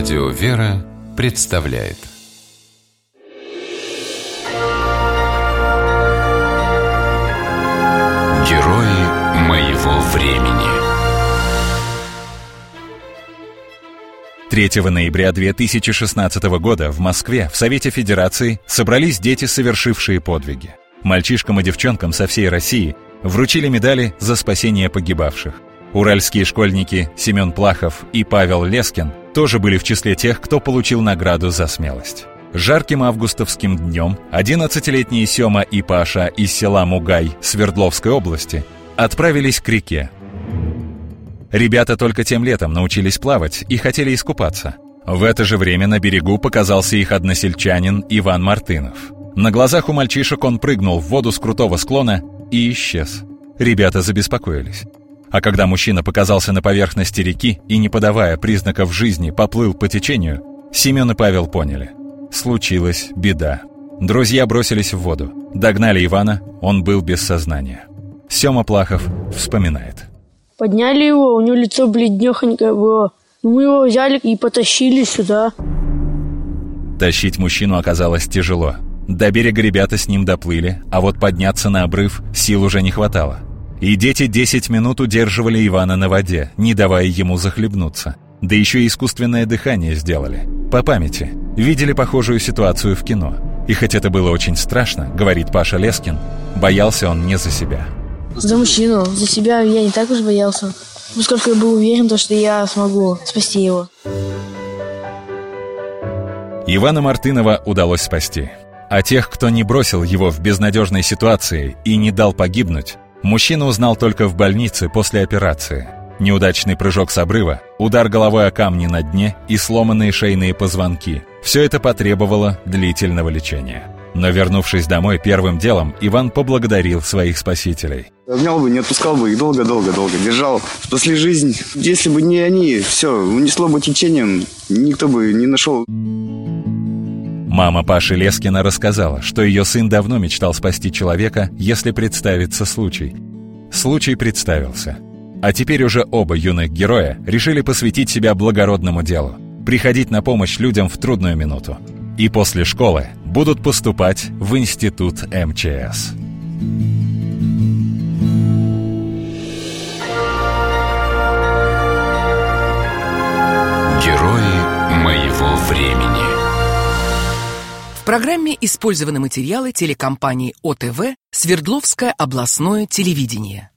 Радио «Вера» представляет Герои моего времени 3 ноября 2016 года в Москве в Совете Федерации собрались дети, совершившие подвиги. Мальчишкам и девчонкам со всей России вручили медали за спасение погибавших. Уральские школьники Семен Плахов и Павел Лескин тоже были в числе тех, кто получил награду за смелость. Жарким августовским днем 11-летние Сема и Паша из села Мугай Свердловской области отправились к реке. Ребята только тем летом научились плавать и хотели искупаться. В это же время на берегу показался их односельчанин Иван Мартынов. На глазах у мальчишек он прыгнул в воду с крутого склона и исчез. Ребята забеспокоились. А когда мужчина показался на поверхности реки и, не подавая признаков жизни, поплыл по течению, Семен и Павел поняли. Случилась беда. Друзья бросились в воду. Догнали Ивана, он был без сознания. Сема Плахов вспоминает. Подняли его, у него лицо бледнехонькое было. Мы его взяли и потащили сюда. Тащить мужчину оказалось тяжело. До берега ребята с ним доплыли, а вот подняться на обрыв сил уже не хватало. И дети 10 минут удерживали Ивана на воде, не давая ему захлебнуться. Да еще и искусственное дыхание сделали. По памяти. Видели похожую ситуацию в кино. И хоть это было очень страшно, говорит Паша Лескин, боялся он не за себя. За мужчину, за себя я не так уж боялся. Поскольку я был уверен, что я смогу спасти его. Ивана Мартынова удалось спасти. А тех, кто не бросил его в безнадежной ситуации и не дал погибнуть, Мужчина узнал только в больнице после операции. Неудачный прыжок с обрыва, удар головой о камни на дне и сломанные шейные позвонки. Все это потребовало длительного лечения. Но вернувшись домой, первым делом Иван поблагодарил своих спасителей. Обнял бы, не отпускал бы их долго-долго-долго, держал. Спасли жизнь. Если бы не они, все, унесло бы течением, никто бы не нашел. Мама Паши Лескина рассказала, что ее сын давно мечтал спасти человека, если представится случай. Случай представился. А теперь уже оба юных героя решили посвятить себя благородному делу, приходить на помощь людям в трудную минуту. И после школы будут поступать в институт МЧС. Герои моего времени программе использованы материалы телекомпании ОТВ «Свердловское областное телевидение».